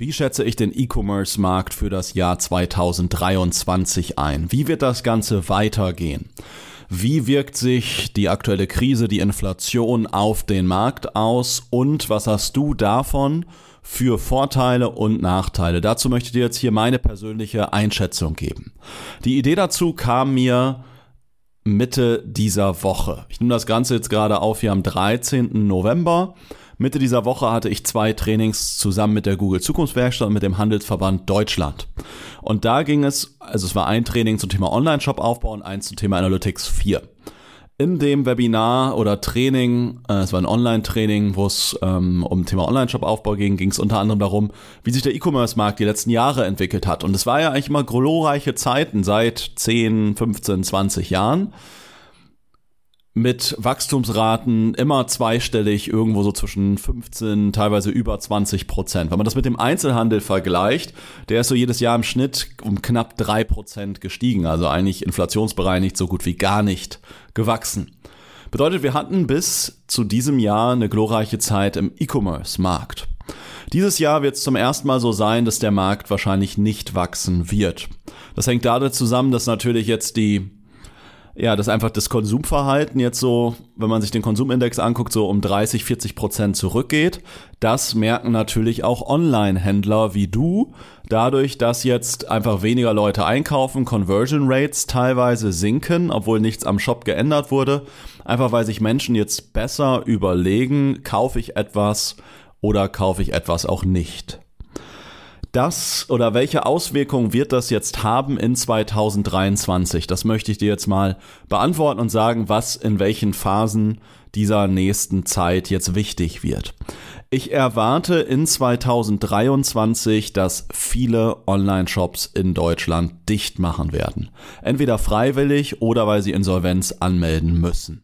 Wie schätze ich den E-Commerce-Markt für das Jahr 2023 ein? Wie wird das Ganze weitergehen? Wie wirkt sich die aktuelle Krise, die Inflation auf den Markt aus? Und was hast du davon für Vorteile und Nachteile? Dazu möchte ich dir jetzt hier meine persönliche Einschätzung geben. Die Idee dazu kam mir Mitte dieser Woche. Ich nehme das Ganze jetzt gerade auf hier am 13. November. Mitte dieser Woche hatte ich zwei Trainings zusammen mit der Google Zukunftswerkstatt und mit dem Handelsverband Deutschland. Und da ging es, also es war ein Training zum Thema Online-Shop-Aufbau und eins zum Thema Analytics 4 in dem Webinar oder Training, äh, es war ein Online-Training, wo es ähm, um Thema Online-Shop-Aufbau ging, ging es unter anderem darum, wie sich der E-Commerce-Markt die letzten Jahre entwickelt hat. Und es war ja eigentlich immer glorreiche Zeiten seit 10, 15, 20 Jahren mit Wachstumsraten immer zweistellig, irgendwo so zwischen 15, teilweise über 20 Prozent. Wenn man das mit dem Einzelhandel vergleicht, der ist so jedes Jahr im Schnitt um knapp drei Prozent gestiegen, also eigentlich inflationsbereinigt so gut wie gar nicht gewachsen. Bedeutet, wir hatten bis zu diesem Jahr eine glorreiche Zeit im E-Commerce-Markt. Dieses Jahr wird es zum ersten Mal so sein, dass der Markt wahrscheinlich nicht wachsen wird. Das hängt damit zusammen, dass natürlich jetzt die ja, dass einfach das Konsumverhalten jetzt so, wenn man sich den Konsumindex anguckt, so um 30, 40 Prozent zurückgeht. Das merken natürlich auch Online-Händler wie du, dadurch, dass jetzt einfach weniger Leute einkaufen, Conversion Rates teilweise sinken, obwohl nichts am Shop geändert wurde. Einfach weil sich Menschen jetzt besser überlegen, kaufe ich etwas oder kaufe ich etwas auch nicht das oder welche Auswirkungen wird das jetzt haben in 2023? Das möchte ich dir jetzt mal beantworten und sagen, was in welchen Phasen dieser nächsten Zeit jetzt wichtig wird. Ich erwarte in 2023, dass viele Online-Shops in Deutschland dicht machen werden. Entweder freiwillig oder weil sie Insolvenz anmelden müssen.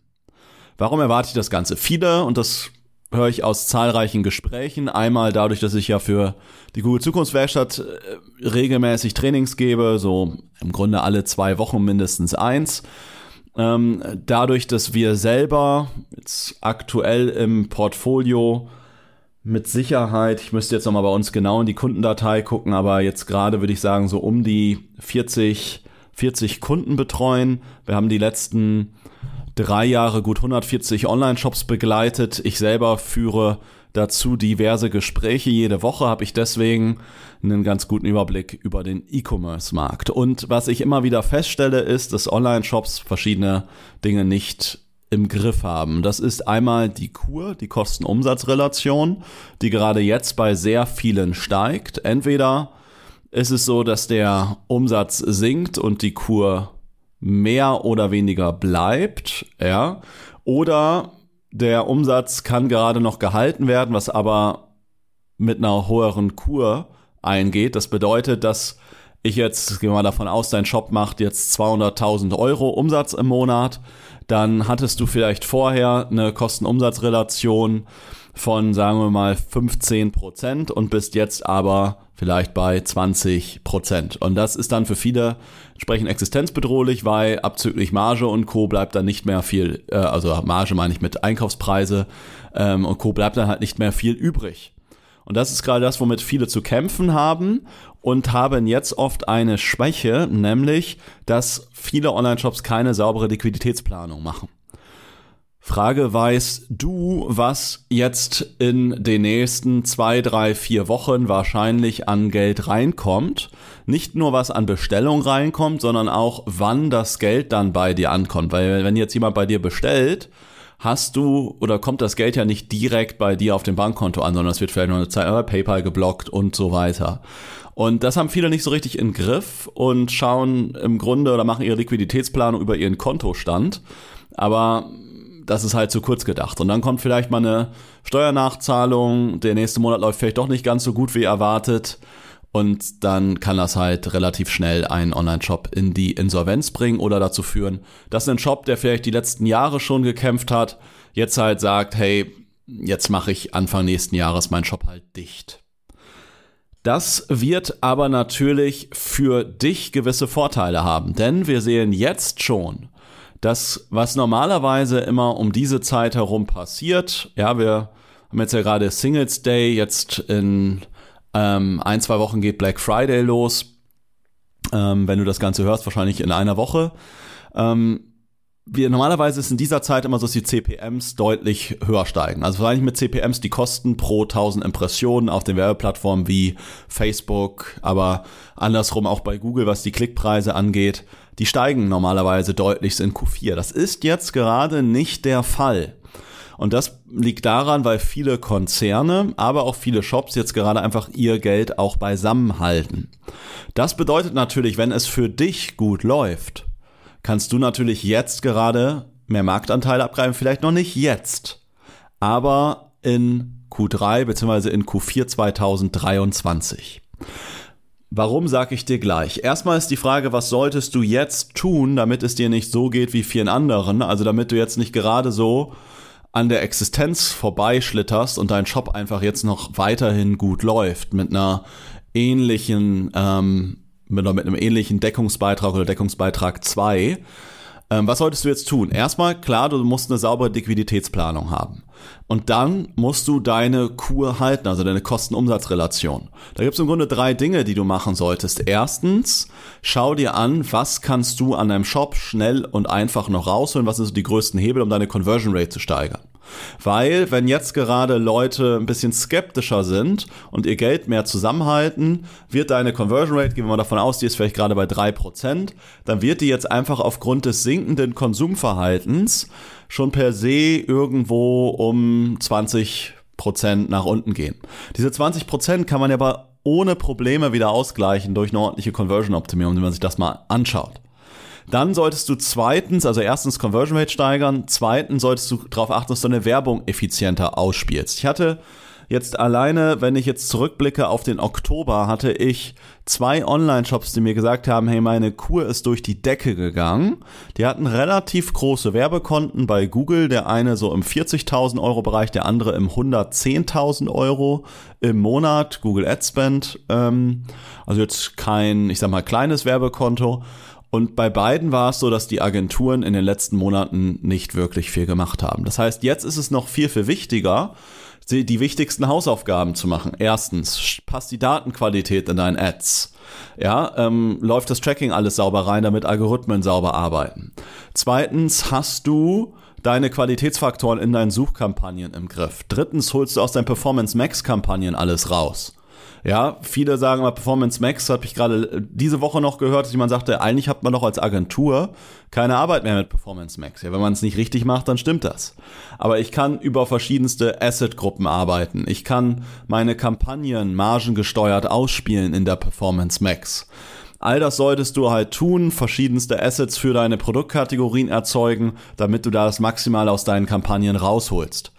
Warum erwarte ich das Ganze? Viele, und das höre ich aus zahlreichen Gesprächen. Einmal dadurch, dass ich ja für die Google Zukunftswerkstatt äh, regelmäßig Trainings gebe, so im Grunde alle zwei Wochen mindestens eins. Ähm, dadurch, dass wir selber jetzt aktuell im Portfolio mit Sicherheit, ich müsste jetzt nochmal bei uns genau in die Kundendatei gucken, aber jetzt gerade würde ich sagen, so um die 40, 40 Kunden betreuen. Wir haben die letzten drei Jahre gut 140 Online-Shops begleitet. Ich selber führe dazu diverse Gespräche. Jede Woche habe ich deswegen einen ganz guten Überblick über den E-Commerce-Markt. Und was ich immer wieder feststelle, ist, dass Online-Shops verschiedene Dinge nicht im Griff haben. Das ist einmal die Kur, die Kosten-Umsatz-Relation, die gerade jetzt bei sehr vielen steigt. Entweder ist es so, dass der Umsatz sinkt und die Kur mehr oder weniger bleibt, ja, oder der Umsatz kann gerade noch gehalten werden, was aber mit einer höheren Kur eingeht. Das bedeutet, dass ich jetzt, gehen wir mal davon aus, dein Shop macht jetzt 200.000 Euro Umsatz im Monat, dann hattest du vielleicht vorher eine Kosten-Umsatz-Relation von, sagen wir mal, 15 Prozent und bist jetzt aber vielleicht bei 20 Prozent. Und das ist dann für viele entsprechend existenzbedrohlich, weil abzüglich Marge und Co. bleibt dann nicht mehr viel, äh, also Marge meine ich mit Einkaufspreise ähm, und Co. bleibt dann halt nicht mehr viel übrig. Und das ist gerade das, womit viele zu kämpfen haben und haben jetzt oft eine Schwäche, nämlich, dass viele Online-Shops keine saubere Liquiditätsplanung machen. Frage, weißt du, was jetzt in den nächsten zwei, drei, vier Wochen wahrscheinlich an Geld reinkommt? Nicht nur was an Bestellung reinkommt, sondern auch wann das Geld dann bei dir ankommt. Weil wenn jetzt jemand bei dir bestellt, hast du oder kommt das Geld ja nicht direkt bei dir auf dem Bankkonto an, sondern es wird vielleicht noch eine Zeit bei PayPal geblockt und so weiter. Und das haben viele nicht so richtig in Griff und schauen im Grunde oder machen ihre Liquiditätsplanung über ihren Kontostand. Aber das ist halt zu kurz gedacht. Und dann kommt vielleicht mal eine Steuernachzahlung, der nächste Monat läuft vielleicht doch nicht ganz so gut wie erwartet. und dann kann das halt relativ schnell einen Online-Shop in die Insolvenz bringen oder dazu führen, dass ein Shop, der vielleicht die letzten Jahre schon gekämpft hat, jetzt halt sagt, hey, jetzt mache ich Anfang nächsten Jahres meinen Shop halt dicht. Das wird aber natürlich für dich gewisse Vorteile haben, denn wir sehen jetzt schon, dass was normalerweise immer um diese Zeit herum passiert, ja, wir haben jetzt ja gerade Singles Day, jetzt in ähm, ein, zwei Wochen geht Black Friday los. Ähm, wenn du das Ganze hörst, wahrscheinlich in einer Woche. Ähm, wir, normalerweise ist in dieser Zeit immer so, dass die CPMs deutlich höher steigen. Also allem mit CPMs die Kosten pro 1000 Impressionen auf den Werbeplattformen wie Facebook, aber andersrum auch bei Google, was die Klickpreise angeht, die steigen normalerweise deutlich in Q4. Das ist jetzt gerade nicht der Fall. Und das liegt daran, weil viele Konzerne, aber auch viele Shops jetzt gerade einfach ihr Geld auch beisammen halten. Das bedeutet natürlich, wenn es für dich gut läuft, kannst du natürlich jetzt gerade mehr Marktanteile abgreifen, vielleicht noch nicht jetzt, aber in Q3 bzw. in Q4 2023. Warum sage ich dir gleich? Erstmal ist die Frage, was solltest du jetzt tun, damit es dir nicht so geht wie vielen anderen? Also damit du jetzt nicht gerade so an der Existenz vorbeischlitterst und dein Shop einfach jetzt noch weiterhin gut läuft mit einer ähnlichen, ähm, mit, mit einem ähnlichen Deckungsbeitrag oder Deckungsbeitrag 2. Ähm, was solltest du jetzt tun? Erstmal, klar, du musst eine saubere Liquiditätsplanung haben. Und dann musst du deine Kur halten, also deine Kosten-Umsatz-Relation. Da gibt es im Grunde drei Dinge, die du machen solltest. Erstens, schau dir an, was kannst du an deinem Shop schnell und einfach noch rausholen, was sind so die größten Hebel, um deine Conversion Rate zu steigern. Weil, wenn jetzt gerade Leute ein bisschen skeptischer sind und ihr Geld mehr zusammenhalten, wird deine Conversion Rate, gehen wir mal davon aus, die ist vielleicht gerade bei drei Prozent, dann wird die jetzt einfach aufgrund des sinkenden Konsumverhaltens schon per se irgendwo um 20 Prozent nach unten gehen. Diese 20 Prozent kann man ja aber ohne Probleme wieder ausgleichen durch eine ordentliche Conversion-Optimierung, wenn man sich das mal anschaut. Dann solltest du zweitens, also erstens Conversion Rate steigern, zweitens solltest du darauf achten, dass du deine Werbung effizienter ausspielst. Ich hatte jetzt alleine, wenn ich jetzt zurückblicke auf den Oktober, hatte ich zwei Online-Shops, die mir gesagt haben, hey, meine Kur ist durch die Decke gegangen. Die hatten relativ große Werbekonten bei Google, der eine so im 40.000 Euro Bereich, der andere im 110.000 Euro im Monat, Google Ad Spend. Ähm, also jetzt kein, ich sag mal, kleines Werbekonto. Und bei beiden war es so, dass die Agenturen in den letzten Monaten nicht wirklich viel gemacht haben. Das heißt, jetzt ist es noch viel, viel wichtiger, die wichtigsten Hausaufgaben zu machen. Erstens, passt die Datenqualität in deinen Ads? Ja, ähm, läuft das Tracking alles sauber rein, damit Algorithmen sauber arbeiten? Zweitens, hast du deine Qualitätsfaktoren in deinen Suchkampagnen im Griff? Drittens, holst du aus deinen Performance Max Kampagnen alles raus? Ja, viele sagen mal Performance Max, habe ich gerade diese Woche noch gehört, dass jemand sagte, eigentlich hat man doch als Agentur keine Arbeit mehr mit Performance Max. Ja, wenn man es nicht richtig macht, dann stimmt das. Aber ich kann über verschiedenste Asset-Gruppen arbeiten. Ich kann meine Kampagnen margengesteuert ausspielen in der Performance Max. All das solltest du halt tun, verschiedenste Assets für deine Produktkategorien erzeugen, damit du da das Maximale aus deinen Kampagnen rausholst.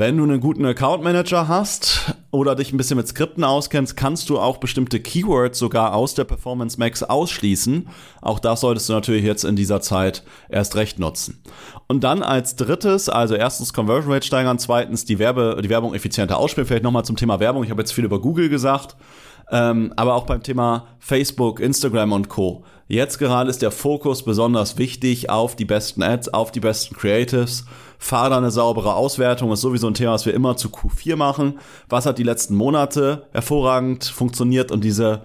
Wenn du einen guten Account Manager hast oder dich ein bisschen mit Skripten auskennst, kannst du auch bestimmte Keywords sogar aus der Performance Max ausschließen. Auch das solltest du natürlich jetzt in dieser Zeit erst recht nutzen. Und dann als drittes, also erstens Conversion Rate steigern, zweitens die, Werbe, die Werbung effizienter ausspielen. Vielleicht nochmal zum Thema Werbung. Ich habe jetzt viel über Google gesagt, ähm, aber auch beim Thema Facebook, Instagram und Co. Jetzt gerade ist der Fokus besonders wichtig auf die besten Ads, auf die besten Creatives fahr da eine saubere Auswertung, ist sowieso ein Thema, was wir immer zu Q4 machen. Was hat die letzten Monate hervorragend funktioniert und diese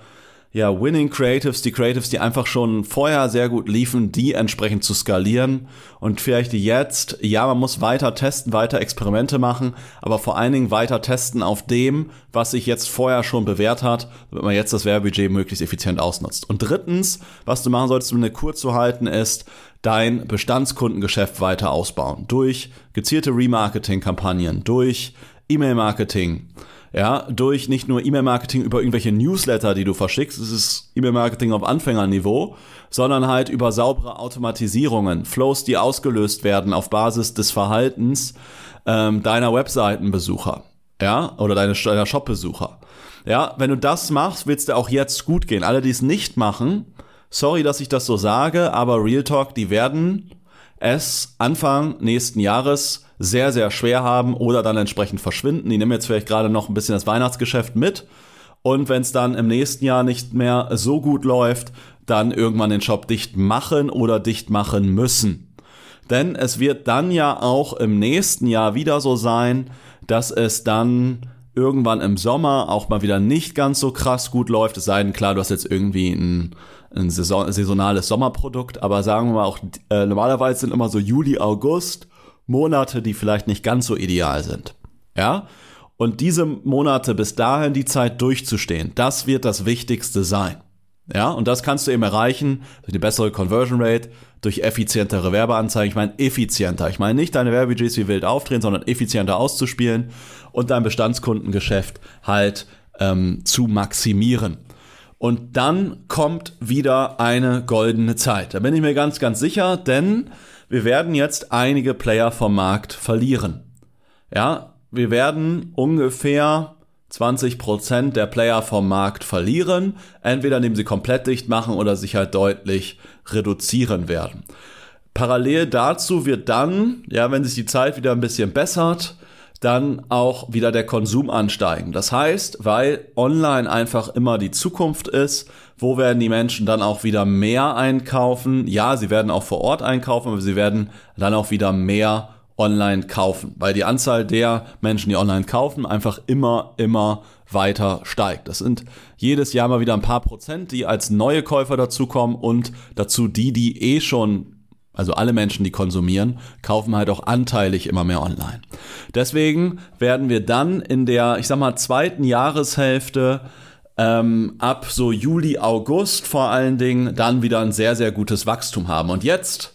ja, Winning Creatives, die Creatives, die einfach schon vorher sehr gut liefen, die entsprechend zu skalieren und vielleicht jetzt, ja, man muss weiter testen, weiter Experimente machen, aber vor allen Dingen weiter testen auf dem, was sich jetzt vorher schon bewährt hat, damit man jetzt das Werbebudget möglichst effizient ausnutzt. Und drittens, was du machen solltest, um eine Kur zu halten, ist, dein Bestandskundengeschäft weiter ausbauen. Durch gezielte Remarketing-Kampagnen, durch E-Mail-Marketing, ja, durch nicht nur E-Mail-Marketing über irgendwelche Newsletter, die du verschickst, das ist E-Mail-Marketing auf Anfängerniveau, sondern halt über saubere Automatisierungen, Flows, die ausgelöst werden auf Basis des Verhaltens ähm, deiner Webseitenbesucher, ja, oder deiner Shop-Besucher. Ja, wenn du das machst, wird es dir auch jetzt gut gehen. Alle, die es nicht machen, sorry, dass ich das so sage, aber Real Talk, die werden es Anfang nächsten Jahres sehr, sehr schwer haben oder dann entsprechend verschwinden. Die nehmen jetzt vielleicht gerade noch ein bisschen das Weihnachtsgeschäft mit. Und wenn es dann im nächsten Jahr nicht mehr so gut läuft, dann irgendwann den Shop dicht machen oder dicht machen müssen. Denn es wird dann ja auch im nächsten Jahr wieder so sein, dass es dann irgendwann im Sommer auch mal wieder nicht ganz so krass gut läuft. Es sei denn, klar, du hast jetzt irgendwie ein, ein Saison, saisonales Sommerprodukt, aber sagen wir mal auch, äh, normalerweise sind immer so Juli, August Monate, die vielleicht nicht ganz so ideal sind. Ja? Und diese Monate bis dahin die Zeit durchzustehen, das wird das Wichtigste sein. Ja, und das kannst du eben erreichen durch eine bessere Conversion Rate, durch effizientere Werbeanzeigen. Ich meine effizienter. Ich meine nicht deine Werbebudgets wie wild aufdrehen, sondern effizienter auszuspielen und dein Bestandskundengeschäft halt ähm, zu maximieren. Und dann kommt wieder eine goldene Zeit. Da bin ich mir ganz, ganz sicher, denn wir werden jetzt einige Player vom Markt verlieren. Ja, wir werden ungefähr 20 Prozent der Player vom Markt verlieren, entweder indem sie komplett dicht machen oder sich halt deutlich reduzieren werden. Parallel dazu wird dann, ja, wenn sich die Zeit wieder ein bisschen bessert, dann auch wieder der Konsum ansteigen. Das heißt, weil online einfach immer die Zukunft ist, wo werden die Menschen dann auch wieder mehr einkaufen? Ja, sie werden auch vor Ort einkaufen, aber sie werden dann auch wieder mehr online kaufen, weil die Anzahl der Menschen, die online kaufen, einfach immer, immer weiter steigt. Das sind jedes Jahr mal wieder ein paar Prozent, die als neue Käufer dazukommen und dazu die, die eh schon also alle Menschen, die konsumieren, kaufen halt auch anteilig immer mehr online. Deswegen werden wir dann in der, ich sag mal, zweiten Jahreshälfte ähm, ab so Juli, August vor allen Dingen dann wieder ein sehr, sehr gutes Wachstum haben. Und jetzt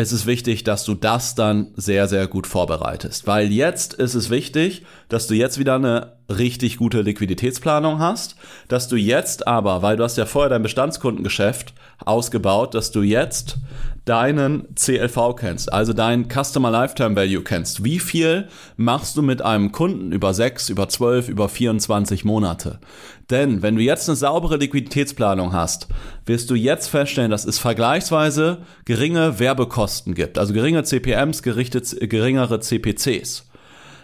es ist wichtig, dass du das dann sehr, sehr gut vorbereitest. Weil jetzt ist es wichtig, dass du jetzt wieder eine richtig gute Liquiditätsplanung hast, dass du jetzt aber, weil du hast ja vorher dein Bestandskundengeschäft ausgebaut, dass du jetzt deinen CLV kennst, also deinen Customer Lifetime Value kennst. Wie viel machst du mit einem Kunden über 6, über 12, über 24 Monate? Denn wenn du jetzt eine saubere Liquiditätsplanung hast, wirst du jetzt feststellen, dass es vergleichsweise geringe Werbekosten gibt, also geringe CPMs, geringere CPCs.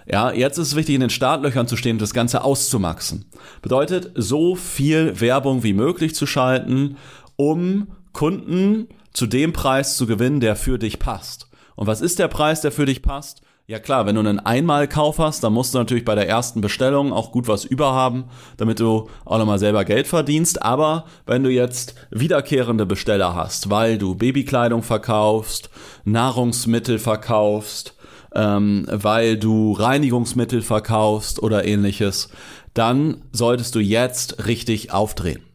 Ja, jetzt ist es wichtig, in den Startlöchern zu stehen und das Ganze auszumaxen. Bedeutet, so viel Werbung wie möglich zu schalten, um Kunden zu dem Preis zu gewinnen, der für dich passt. Und was ist der Preis, der für dich passt? Ja klar, wenn du einen Einmalkauf hast, dann musst du natürlich bei der ersten Bestellung auch gut was überhaben, damit du auch nochmal selber Geld verdienst. Aber wenn du jetzt wiederkehrende Besteller hast, weil du Babykleidung verkaufst, Nahrungsmittel verkaufst, ähm, weil du Reinigungsmittel verkaufst oder ähnliches, dann solltest du jetzt richtig aufdrehen.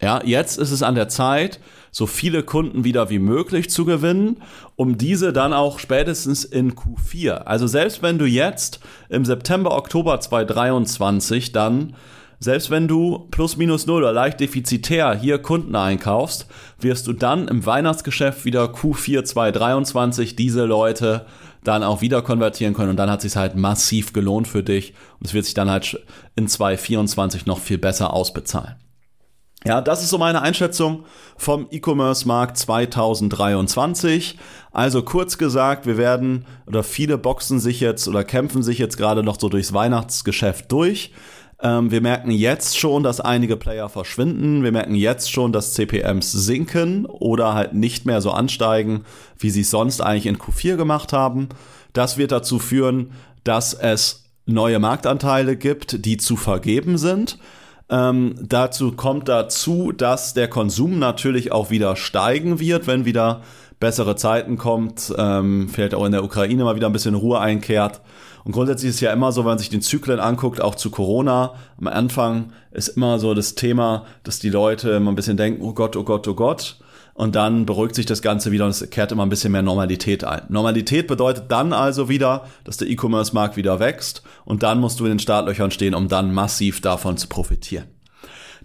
Ja, jetzt ist es an der Zeit, so viele Kunden wieder wie möglich zu gewinnen, um diese dann auch spätestens in Q4. Also selbst wenn du jetzt im September, Oktober 2023 dann selbst wenn du plus minus null oder leicht defizitär hier Kunden einkaufst, wirst du dann im Weihnachtsgeschäft wieder Q4 2023 diese Leute dann auch wieder konvertieren können und dann hat sich halt massiv gelohnt für dich und es wird sich dann halt in 2024 noch viel besser ausbezahlen. Ja, das ist so meine Einschätzung vom E-Commerce-Markt 2023. Also kurz gesagt, wir werden oder viele boxen sich jetzt oder kämpfen sich jetzt gerade noch so durchs Weihnachtsgeschäft durch. Ähm, wir merken jetzt schon, dass einige Player verschwinden. Wir merken jetzt schon, dass CPMs sinken oder halt nicht mehr so ansteigen, wie sie es sonst eigentlich in Q4 gemacht haben. Das wird dazu führen, dass es neue Marktanteile gibt, die zu vergeben sind. Ähm, dazu kommt dazu, dass der Konsum natürlich auch wieder steigen wird, wenn wieder bessere Zeiten kommt, ähm, vielleicht auch in der Ukraine mal wieder ein bisschen Ruhe einkehrt. Und grundsätzlich ist ja immer so, wenn man sich den Zyklen anguckt, auch zu Corona, am Anfang ist immer so das Thema, dass die Leute immer ein bisschen denken, oh Gott, oh Gott, oh Gott und dann beruhigt sich das Ganze wieder und es kehrt immer ein bisschen mehr Normalität ein. Normalität bedeutet dann also wieder, dass der E-Commerce-Markt wieder wächst und dann musst du in den Startlöchern stehen, um dann massiv davon zu profitieren.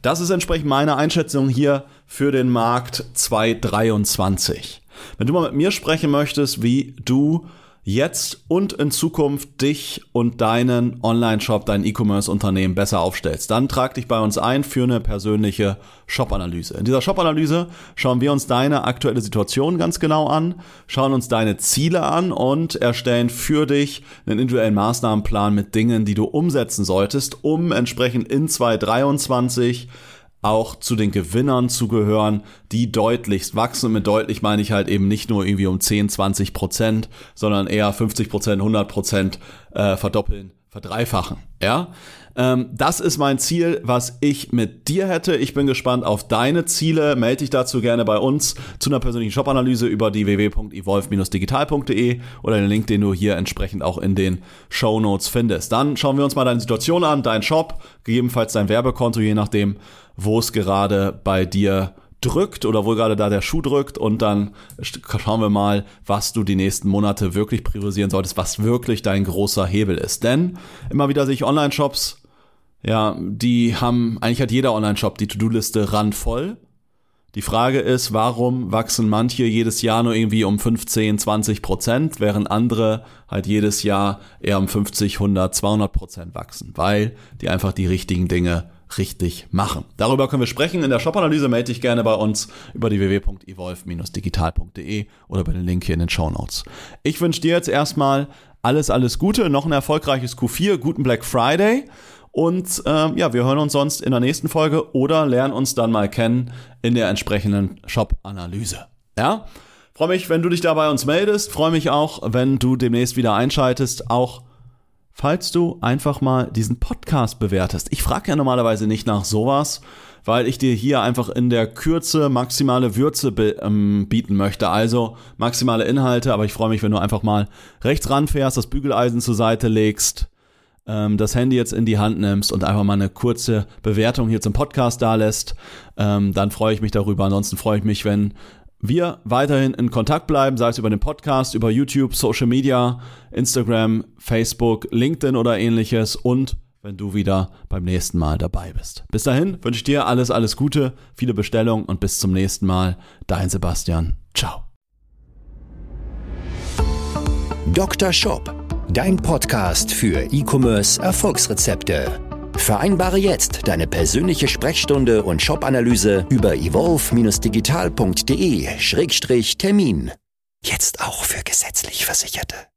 Das ist entsprechend meine Einschätzung hier für den Markt 2023. Wenn du mal mit mir sprechen möchtest, wie du jetzt und in Zukunft dich und deinen Online-Shop, dein E-Commerce-Unternehmen besser aufstellst. Dann trag dich bei uns ein für eine persönliche Shop-Analyse. In dieser Shop-Analyse schauen wir uns deine aktuelle Situation ganz genau an, schauen uns deine Ziele an und erstellen für dich einen individuellen Maßnahmenplan mit Dingen, die du umsetzen solltest, um entsprechend in 2023 auch zu den Gewinnern zu gehören, die deutlichst wachsen. Mit deutlich meine ich halt eben nicht nur irgendwie um 10, 20 Prozent, sondern eher 50 Prozent, 100 Prozent äh, verdoppeln, verdreifachen. Ja, ähm, das ist mein Ziel, was ich mit dir hätte. Ich bin gespannt auf deine Ziele. Melde dich dazu gerne bei uns zu einer persönlichen Shop-Analyse über die www.evolve-digital.de oder den Link, den du hier entsprechend auch in den Show Notes findest. Dann schauen wir uns mal deine Situation an, dein Shop, gegebenenfalls dein Werbekonto, je nachdem, wo es gerade bei dir drückt oder wo gerade da der Schuh drückt und dann schauen wir mal, was du die nächsten Monate wirklich priorisieren solltest, was wirklich dein großer Hebel ist. Denn immer wieder sehe ich Online-Shops, ja, die haben, eigentlich hat jeder Online-Shop die To-Do-Liste randvoll. Die Frage ist, warum wachsen manche jedes Jahr nur irgendwie um 15, 20 Prozent, während andere halt jedes Jahr eher um 50, 100, 200 Prozent wachsen, weil die einfach die richtigen Dinge richtig machen. Darüber können wir sprechen. In der Shop-Analyse melde dich gerne bei uns über die www.evolve-digital.de oder über den Link hier in den Show Notes. Ich wünsche dir jetzt erstmal alles, alles Gute, noch ein erfolgreiches Q4, guten Black Friday und ähm, ja, wir hören uns sonst in der nächsten Folge oder lernen uns dann mal kennen in der entsprechenden Shop-Analyse. Ja? Freue mich, wenn du dich da bei uns meldest. Freue mich auch, wenn du demnächst wieder einschaltest. Auch falls du einfach mal diesen Podcast bewertest. Ich frage ja normalerweise nicht nach sowas, weil ich dir hier einfach in der Kürze maximale Würze ähm, bieten möchte. Also maximale Inhalte, aber ich freue mich, wenn du einfach mal rechts ranfährst, das Bügeleisen zur Seite legst, ähm, das Handy jetzt in die Hand nimmst und einfach mal eine kurze Bewertung hier zum Podcast da lässt, ähm, dann freue ich mich darüber. Ansonsten freue ich mich, wenn wir weiterhin in Kontakt bleiben, sei es über den Podcast, über YouTube, Social Media, Instagram, Facebook, LinkedIn oder ähnliches und wenn du wieder beim nächsten Mal dabei bist. Bis dahin wünsche ich dir alles, alles Gute, viele Bestellungen und bis zum nächsten Mal. Dein Sebastian. Ciao. Dr. Shop Dein Podcast für E-Commerce Erfolgsrezepte. Vereinbare jetzt deine persönliche Sprechstunde und Shop-Analyse über evolve-digital.de-termin. Jetzt auch für gesetzlich Versicherte.